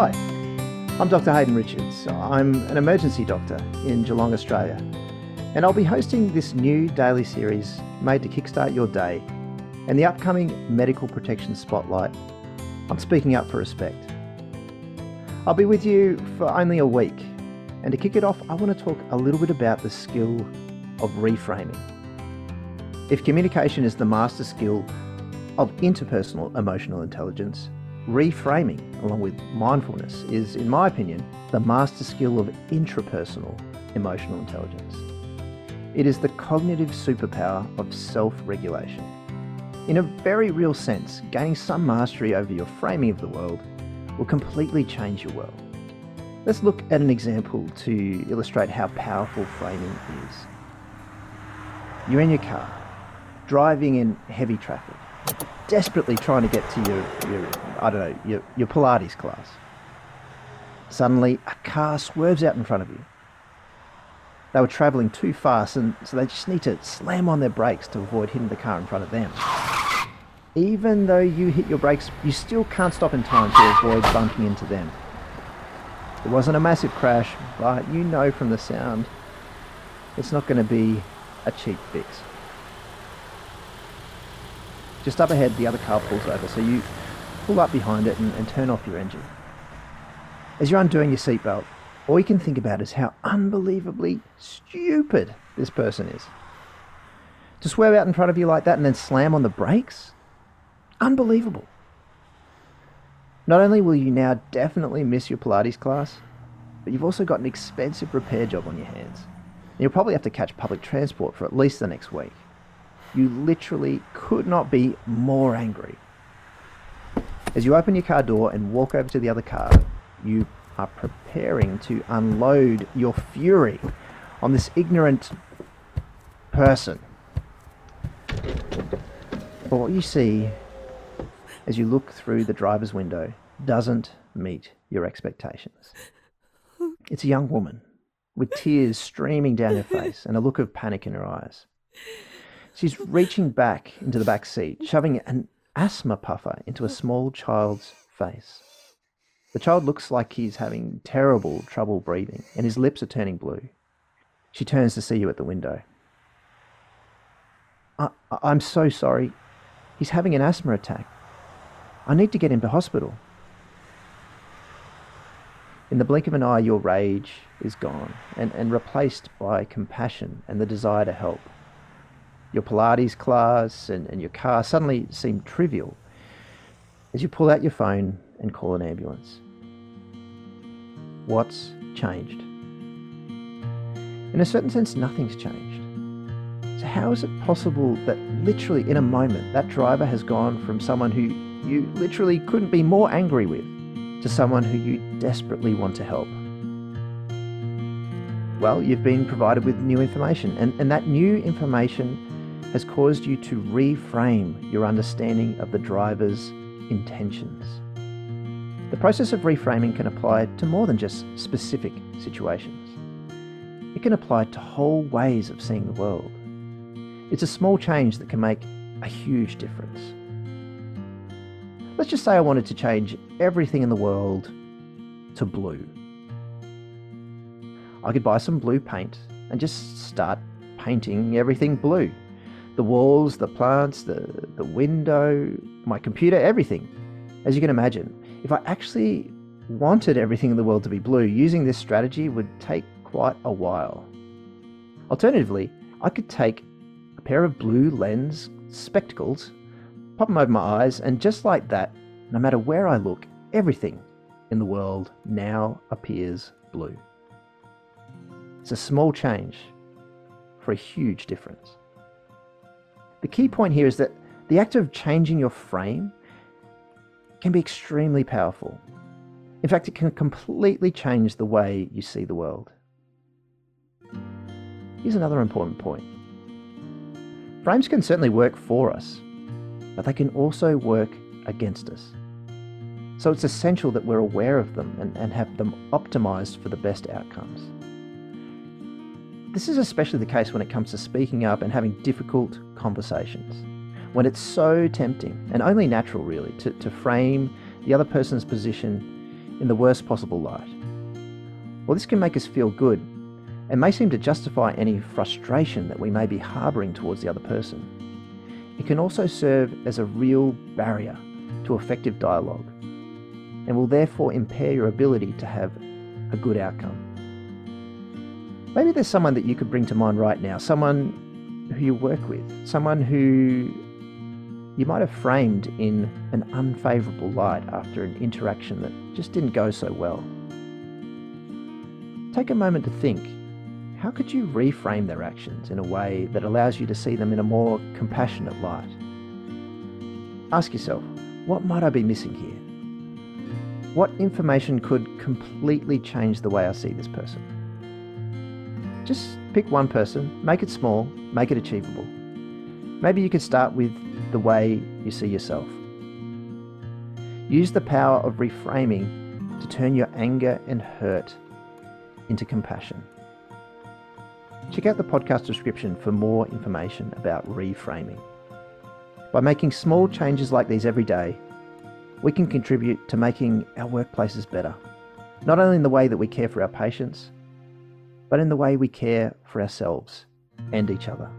Hi, I'm Dr. Hayden Richards. I'm an emergency doctor in Geelong, Australia, and I'll be hosting this new daily series made to kickstart your day and the upcoming Medical Protection Spotlight on Speaking Up for Respect. I'll be with you for only a week, and to kick it off, I want to talk a little bit about the skill of reframing. If communication is the master skill of interpersonal emotional intelligence, reframing, along with mindfulness, is, in my opinion, the master skill of intrapersonal emotional intelligence. It is the cognitive superpower of self regulation. In a very real sense, gaining some mastery over your framing of the world will completely change your world. Let's look at an example to illustrate how powerful framing is. You're in your car, driving in heavy traffic, desperately trying to get to your, your I don't know, your, your Pilates class. Suddenly, a car swerves out in front of you. They were travelling too fast, and so they just need to slam on their brakes to avoid hitting the car in front of them. Even though you hit your brakes, you still can't stop in time to avoid bumping into them. It wasn't a massive crash, but you know from the sound it's not going to be a cheap fix. Just up ahead, the other car pulls over, so you pull up behind it and, and turn off your engine. As you're undoing your seatbelt, all you can think about is how unbelievably stupid this person is. To swerve out in front of you like that and then slam on the brakes? Unbelievable. Not only will you now definitely miss your Pilates class, but you've also got an expensive repair job on your hands. And you'll probably have to catch public transport for at least the next week. You literally could not be more angry. As you open your car door and walk over to the other car, you are preparing to unload your fury on this ignorant person. But what you see as you look through the driver's window doesn't meet your expectations. It's a young woman with tears streaming down her face and a look of panic in her eyes. She's reaching back into the back seat, shoving an asthma puffer into a small child's face. The child looks like he's having terrible trouble breathing, and his lips are turning blue. She turns to see you at the window. I, I'm so sorry. He's having an asthma attack. I need to get him to hospital. In the blink of an eye, your rage is gone and, and replaced by compassion and the desire to help. Your Pilates class and, and your car suddenly seem trivial as you pull out your phone and call an ambulance. What's changed? In a certain sense, nothing's changed. So, how is it possible that literally in a moment that driver has gone from someone who you literally couldn't be more angry with to someone who you desperately want to help? Well, you've been provided with new information, and, and that new information has caused you to reframe your understanding of the driver's intentions. The process of reframing can apply to more than just specific situations. It can apply to whole ways of seeing the world. It's a small change that can make a huge difference. Let's just say I wanted to change everything in the world to blue. I could buy some blue paint and just start painting everything blue the walls, the plants, the, the window, my computer, everything. As you can imagine, if I actually wanted everything in the world to be blue, using this strategy would take quite a while. Alternatively, I could take a pair of blue lens spectacles, pop them over my eyes, and just like that, no matter where I look, everything in the world now appears blue. It's a small change for a huge difference. The key point here is that the act of changing your frame can be extremely powerful. In fact, it can completely change the way you see the world. Here's another important point frames can certainly work for us, but they can also work against us. So it's essential that we're aware of them and, and have them optimized for the best outcomes. This is especially the case when it comes to speaking up and having difficult conversations. When it's so tempting and only natural, really, to, to frame the other person's position in the worst possible light. Well, this can make us feel good and may seem to justify any frustration that we may be harbouring towards the other person. It can also serve as a real barrier to effective dialogue and will therefore impair your ability to have a good outcome. Maybe there's someone that you could bring to mind right now, someone who you work with, someone who you might have framed in an unfavourable light after an interaction that just didn't go so well. Take a moment to think how could you reframe their actions in a way that allows you to see them in a more compassionate light? Ask yourself, what might I be missing here? What information could completely change the way I see this person? Just pick one person, make it small, make it achievable. Maybe you could start with the way you see yourself. Use the power of reframing to turn your anger and hurt into compassion. Check out the podcast description for more information about reframing. By making small changes like these every day, we can contribute to making our workplaces better, not only in the way that we care for our patients, but in the way we care for ourselves and each other.